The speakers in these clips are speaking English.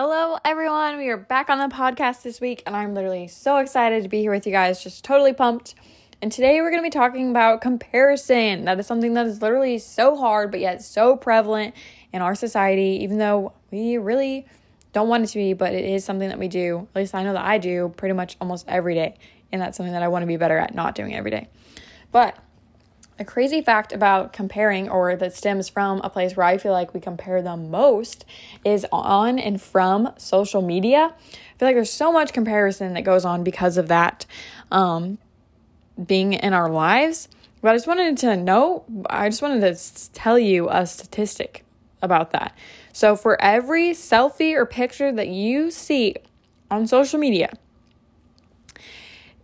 Hello, everyone. We are back on the podcast this week, and I'm literally so excited to be here with you guys, just totally pumped. And today we're going to be talking about comparison. That is something that is literally so hard, but yet so prevalent in our society, even though we really don't want it to be, but it is something that we do. At least I know that I do pretty much almost every day. And that's something that I want to be better at not doing every day. But a crazy fact about comparing, or that stems from a place where I feel like we compare the most, is on and from social media. I feel like there's so much comparison that goes on because of that um, being in our lives. But I just wanted to know, I just wanted to tell you a statistic about that. So, for every selfie or picture that you see on social media,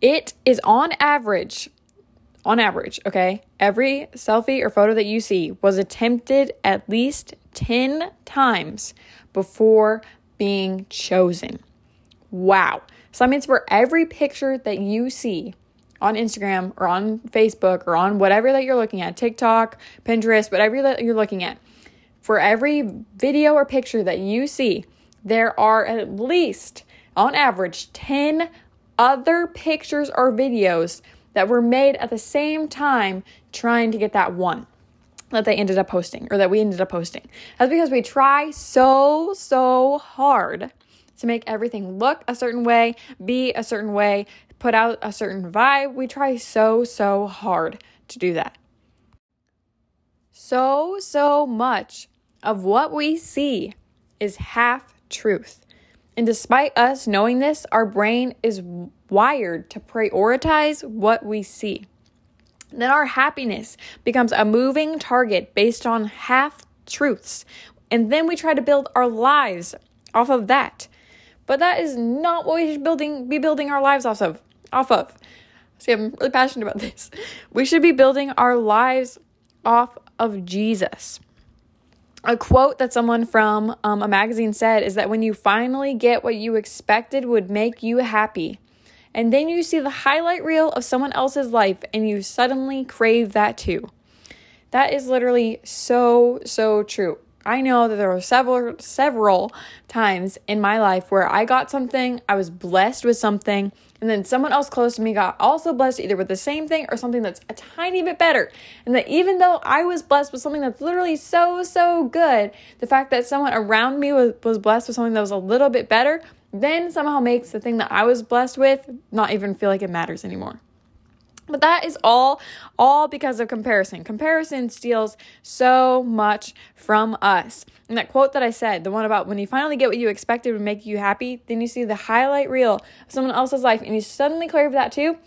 it is on average on average, okay, every selfie or photo that you see was attempted at least 10 times before being chosen. Wow. So that means for every picture that you see on Instagram or on Facebook or on whatever that you're looking at, TikTok, Pinterest, whatever that you're looking at, for every video or picture that you see, there are at least, on average, 10 other pictures or videos that were made at the same time trying to get that one that they ended up posting or that we ended up posting. That's because we try so, so hard to make everything look a certain way, be a certain way, put out a certain vibe. We try so, so hard to do that. So, so much of what we see is half truth. And despite us knowing this, our brain is wired to prioritize what we see. Then our happiness becomes a moving target based on half truths. And then we try to build our lives off of that. But that is not what we should building be building our lives off of off of. See, I'm really passionate about this. We should be building our lives off of Jesus a quote that someone from um, a magazine said is that when you finally get what you expected would make you happy, and then you see the highlight reel of someone else's life and you suddenly crave that too. That is literally so, so true. I know that there were several several times in my life where I got something, I was blessed with something, and then someone else close to me got also blessed either with the same thing or something that's a tiny bit better. And that even though I was blessed with something that's literally so so good, the fact that someone around me was, was blessed with something that was a little bit better, then somehow makes the thing that I was blessed with not even feel like it matters anymore. But that is all all because of comparison. Comparison steals so much from us. And that quote that I said, the one about when you finally get what you expected would make you happy, then you see the highlight reel of someone else's life and you suddenly crave that too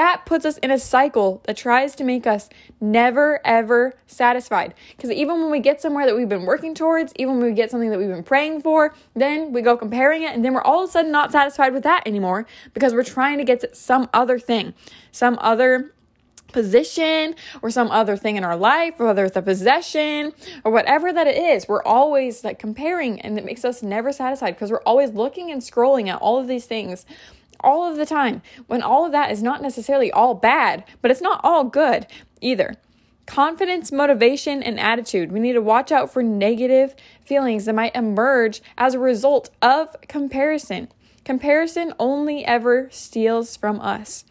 that puts us in a cycle that tries to make us never ever satisfied. Because even when we get somewhere that we've been working towards, even when we get something that we've been praying for, then we go comparing it, and then we're all of a sudden not satisfied with that anymore because we're trying to get to some other thing, some other position or some other thing in our life, whether it's a possession or whatever that it is, we're always like comparing and it makes us never satisfied because we're always looking and scrolling at all of these things all of the time when all of that is not necessarily all bad, but it's not all good either. Confidence, motivation, and attitude. We need to watch out for negative feelings that might emerge as a result of comparison. Comparison only ever steals from us.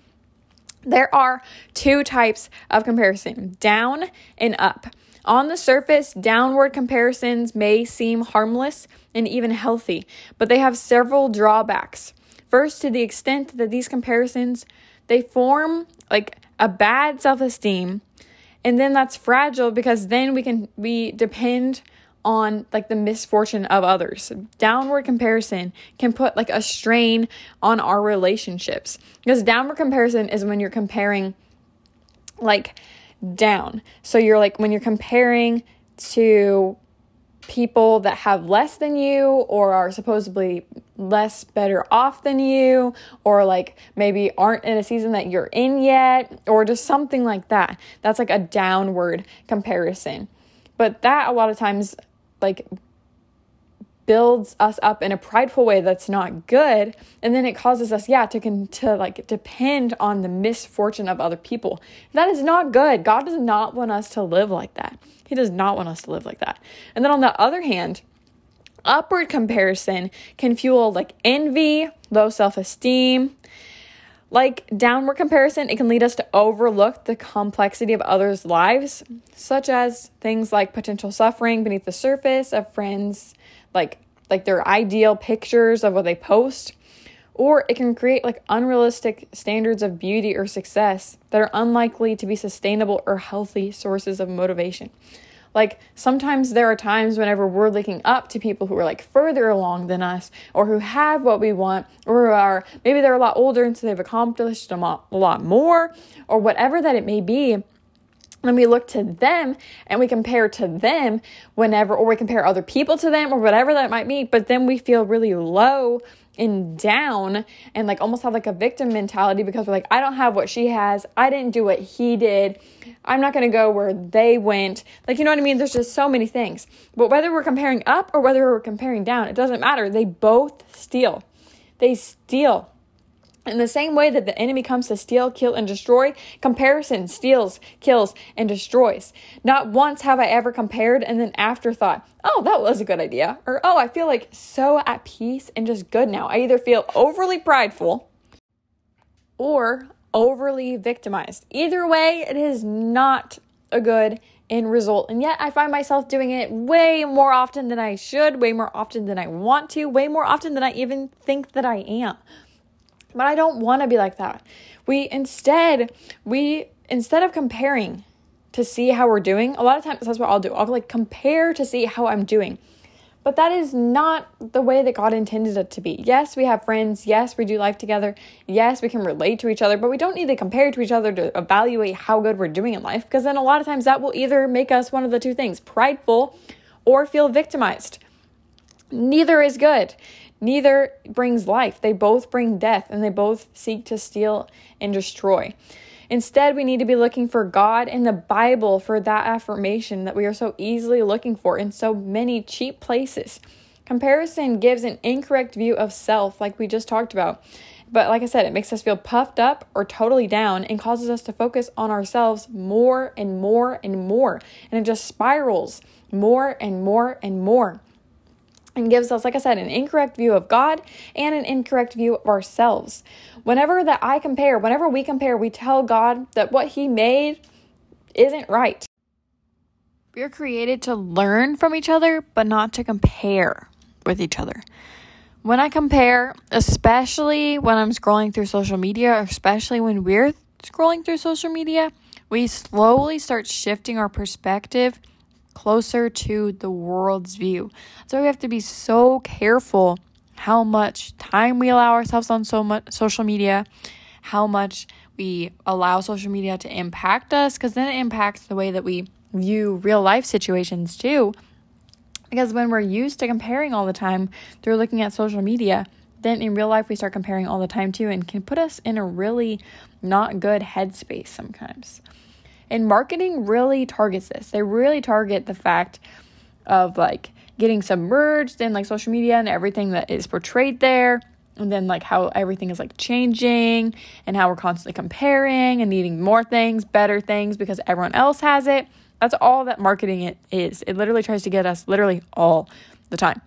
There are two types of comparison down and up. On the surface, downward comparisons may seem harmless and even healthy, but they have several drawbacks. First, to the extent that these comparisons they form like a bad self-esteem, and then that's fragile because then we can we depend on like the misfortune of others. Downward comparison can put like a strain on our relationships. Because downward comparison is when you're comparing like down. So you're like when you're comparing to people that have less than you or are supposedly less better off than you or like maybe aren't in a season that you're in yet or just something like that. That's like a downward comparison. But that a lot of times like builds us up in a prideful way that's not good and then it causes us yeah to to like depend on the misfortune of other people. That is not good. God does not want us to live like that. He does not want us to live like that. And then on the other hand Upward comparison can fuel like envy, low self esteem. Like downward comparison, it can lead us to overlook the complexity of others' lives, such as things like potential suffering beneath the surface of friends, like like their ideal pictures of what they post, or it can create like unrealistic standards of beauty or success that are unlikely to be sustainable or healthy sources of motivation. Like sometimes there are times whenever we're looking up to people who are like further along than us or who have what we want or who are maybe they're a lot older and so they've accomplished a lot, a lot more or whatever that it may be. And we look to them and we compare to them whenever, or we compare other people to them or whatever that might be, but then we feel really low and down and like almost have like a victim mentality because we're like, I don't have what she has. I didn't do what he did. I'm not going to go where they went. Like, you know what I mean? There's just so many things. But whether we're comparing up or whether we're comparing down, it doesn't matter. They both steal. They steal. In the same way that the enemy comes to steal, kill, and destroy, comparison steals, kills, and destroys. Not once have I ever compared and then afterthought, oh, that was a good idea. Or, oh, I feel like so at peace and just good now. I either feel overly prideful or overly victimized. Either way, it is not a good end result. And yet I find myself doing it way more often than I should, way more often than I want to, way more often than I even think that I am. But I don't want to be like that. We instead, we instead of comparing to see how we're doing, a lot of times that's what I'll do. I'll like compare to see how I'm doing. But that is not the way that God intended it to be. Yes, we have friends. Yes, we do life together. Yes, we can relate to each other, but we don't need to compare to each other to evaluate how good we're doing in life because then a lot of times that will either make us one of the two things prideful or feel victimized. Neither is good. Neither brings life. They both bring death and they both seek to steal and destroy. Instead, we need to be looking for God in the Bible for that affirmation that we are so easily looking for in so many cheap places. Comparison gives an incorrect view of self, like we just talked about. But like I said, it makes us feel puffed up or totally down and causes us to focus on ourselves more and more and more. And it just spirals more and more and more and gives us, like I said, an incorrect view of God and an incorrect view of ourselves. Whenever that I compare, whenever we compare, we tell God that what He made isn't right. We are created to learn from each other, but not to compare with each other. When I compare, especially when I'm scrolling through social media, or especially when we're scrolling through social media, we slowly start shifting our perspective closer to the world's view. So we have to be so careful how much time we allow ourselves on so much social media, how much we allow social media to impact us because then it impacts the way that we view real life situations too. Because when we're used to comparing all the time through looking at social media, then in real life we start comparing all the time too and can put us in a really not good headspace sometimes. And marketing really targets this. They really target the fact of like getting submerged in like social media and everything that is portrayed there. And then like how everything is like changing and how we're constantly comparing and needing more things, better things because everyone else has it. That's all that marketing it is. It literally tries to get us literally all the time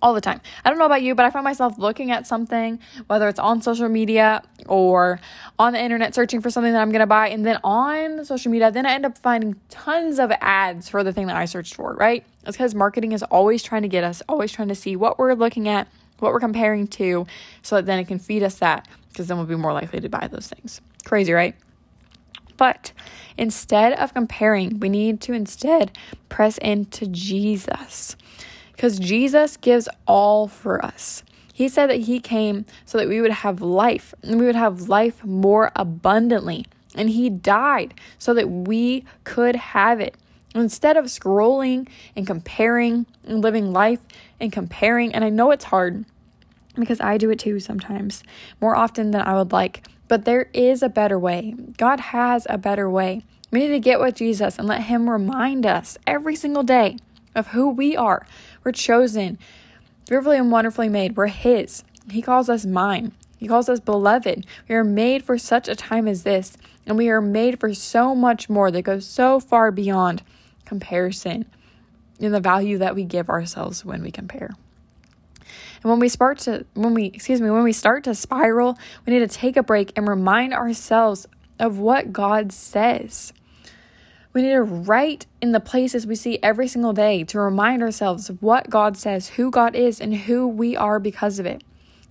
all the time. I don't know about you, but I find myself looking at something, whether it's on social media or on the internet, searching for something that I'm going to buy. And then on social media, then I end up finding tons of ads for the thing that I searched for, right? It's because marketing is always trying to get us, always trying to see what we're looking at, what we're comparing to, so that then it can feed us that, because then we'll be more likely to buy those things. Crazy, right? But instead of comparing, we need to instead press into Jesus because Jesus gives all for us. He said that He came so that we would have life and we would have life more abundantly. And He died so that we could have it. Instead of scrolling and comparing and living life and comparing, and I know it's hard because I do it too sometimes, more often than I would like, but there is a better way. God has a better way. We need to get with Jesus and let Him remind us every single day of who we are. We're chosen, fearfully and wonderfully made. We're His. He calls us mine. He calls us beloved. We are made for such a time as this, and we are made for so much more that goes so far beyond comparison. in the value that we give ourselves when we compare. And when we start to when we excuse me, when we start to spiral, we need to take a break and remind ourselves of what God says. We need to write in the places we see every single day to remind ourselves what God says, who God is, and who we are because of it.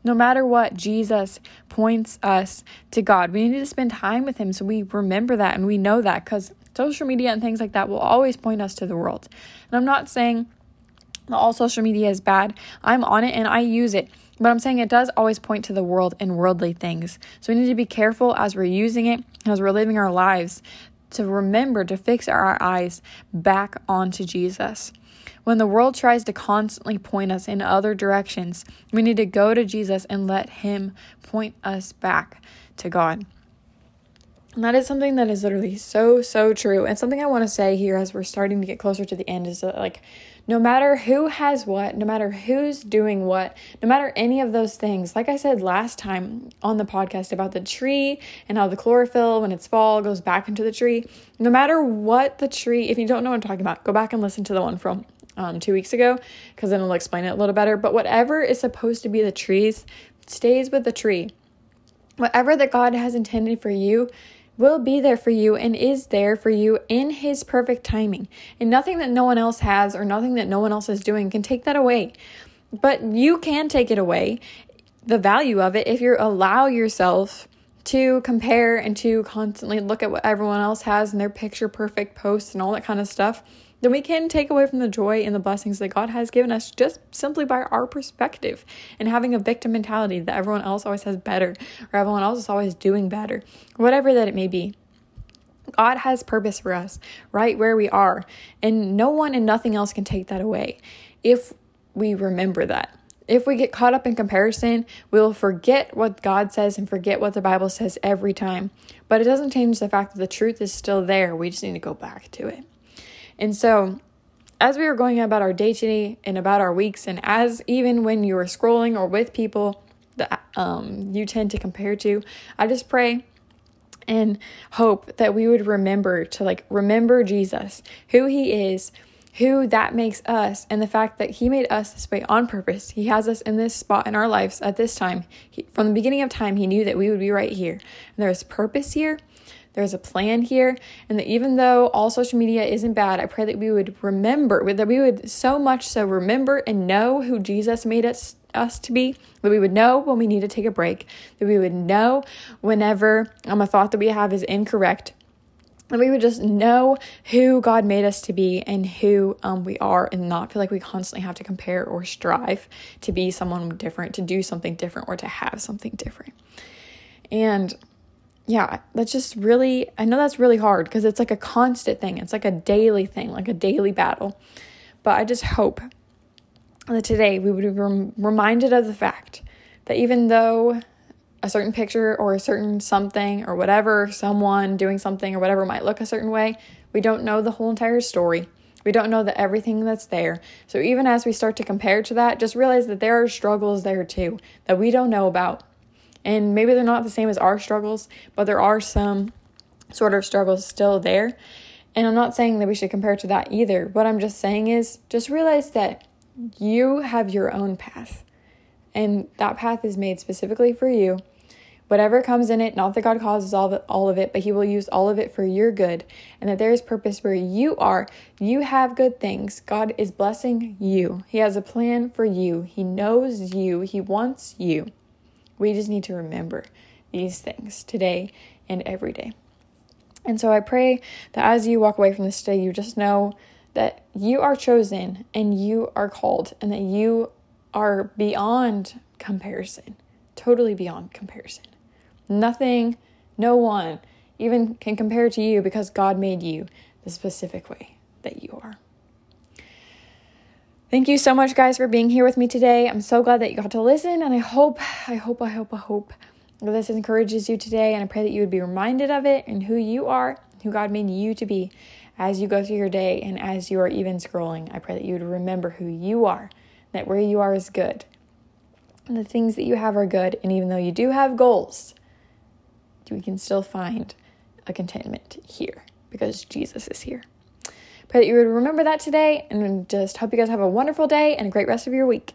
No matter what, Jesus points us to God. We need to spend time with Him so we remember that and we know that because social media and things like that will always point us to the world. And I'm not saying all social media is bad. I'm on it and I use it. But I'm saying it does always point to the world and worldly things. So we need to be careful as we're using it, as we're living our lives, to remember to fix our eyes back onto Jesus. When the world tries to constantly point us in other directions, we need to go to Jesus and let Him point us back to God. And that is something that is literally so, so true. And something I want to say here as we're starting to get closer to the end is that, like, no matter who has what, no matter who's doing what, no matter any of those things, like I said last time on the podcast about the tree and how the chlorophyll, when it's fall, goes back into the tree, no matter what the tree, if you don't know what I'm talking about, go back and listen to the one from um, two weeks ago because then it'll explain it a little better. But whatever is supposed to be the trees stays with the tree. Whatever that God has intended for you will be there for you and is there for you in His perfect timing. And nothing that no one else has or nothing that no one else is doing can take that away. But you can take it away, the value of it, if you allow yourself to compare and to constantly look at what everyone else has and their picture perfect posts and all that kind of stuff then we can take away from the joy and the blessings that God has given us just simply by our perspective and having a victim mentality that everyone else always has better or everyone else is always doing better, whatever that it may be. God has purpose for us right where we are, and no one and nothing else can take that away if we remember that. If we get caught up in comparison, we'll forget what God says and forget what the Bible says every time. But it doesn't change the fact that the truth is still there. We just need to go back to it. And so, as we are going about our day to day and about our weeks, and as even when you are scrolling or with people that um, you tend to compare to, I just pray and hope that we would remember to like remember Jesus, who he is, who that makes us, and the fact that he made us this way on purpose. He has us in this spot in our lives at this time. He, from the beginning of time, he knew that we would be right here. And there is purpose here there's a plan here, and that even though all social media isn't bad, I pray that we would remember, that we would so much so remember and know who Jesus made us us to be, that we would know when we need to take a break, that we would know whenever um, a thought that we have is incorrect, that we would just know who God made us to be and who um, we are, and not feel like we constantly have to compare or strive to be someone different, to do something different, or to have something different. And yeah, that's just really, I know that's really hard because it's like a constant thing. It's like a daily thing, like a daily battle. But I just hope that today we would be rem- reminded of the fact that even though a certain picture or a certain something or whatever, someone doing something or whatever might look a certain way, we don't know the whole entire story. We don't know that everything that's there. So even as we start to compare to that, just realize that there are struggles there too that we don't know about and maybe they're not the same as our struggles, but there are some sort of struggles still there. And I'm not saying that we should compare to that either. What I'm just saying is just realize that you have your own path. And that path is made specifically for you. Whatever comes in it, not that God causes all of, it, all of it, but He will use all of it for your good. And that there is purpose where you are. You have good things. God is blessing you. He has a plan for you. He knows you. He wants you. We just need to remember these things today and every day. And so I pray that as you walk away from this day, you just know that you are chosen and you are called and that you are beyond comparison, totally beyond comparison. Nothing, no one even can compare to you because God made you the specific way that you are. Thank you so much, guys, for being here with me today. I'm so glad that you got to listen, and I hope, I hope, I hope, I hope this encourages you today. And I pray that you would be reminded of it and who you are, who God made you to be as you go through your day and as you are even scrolling. I pray that you would remember who you are, that where you are is good, and the things that you have are good. And even though you do have goals, we can still find a contentment here because Jesus is here. Pray that you would remember that today and just hope you guys have a wonderful day and a great rest of your week.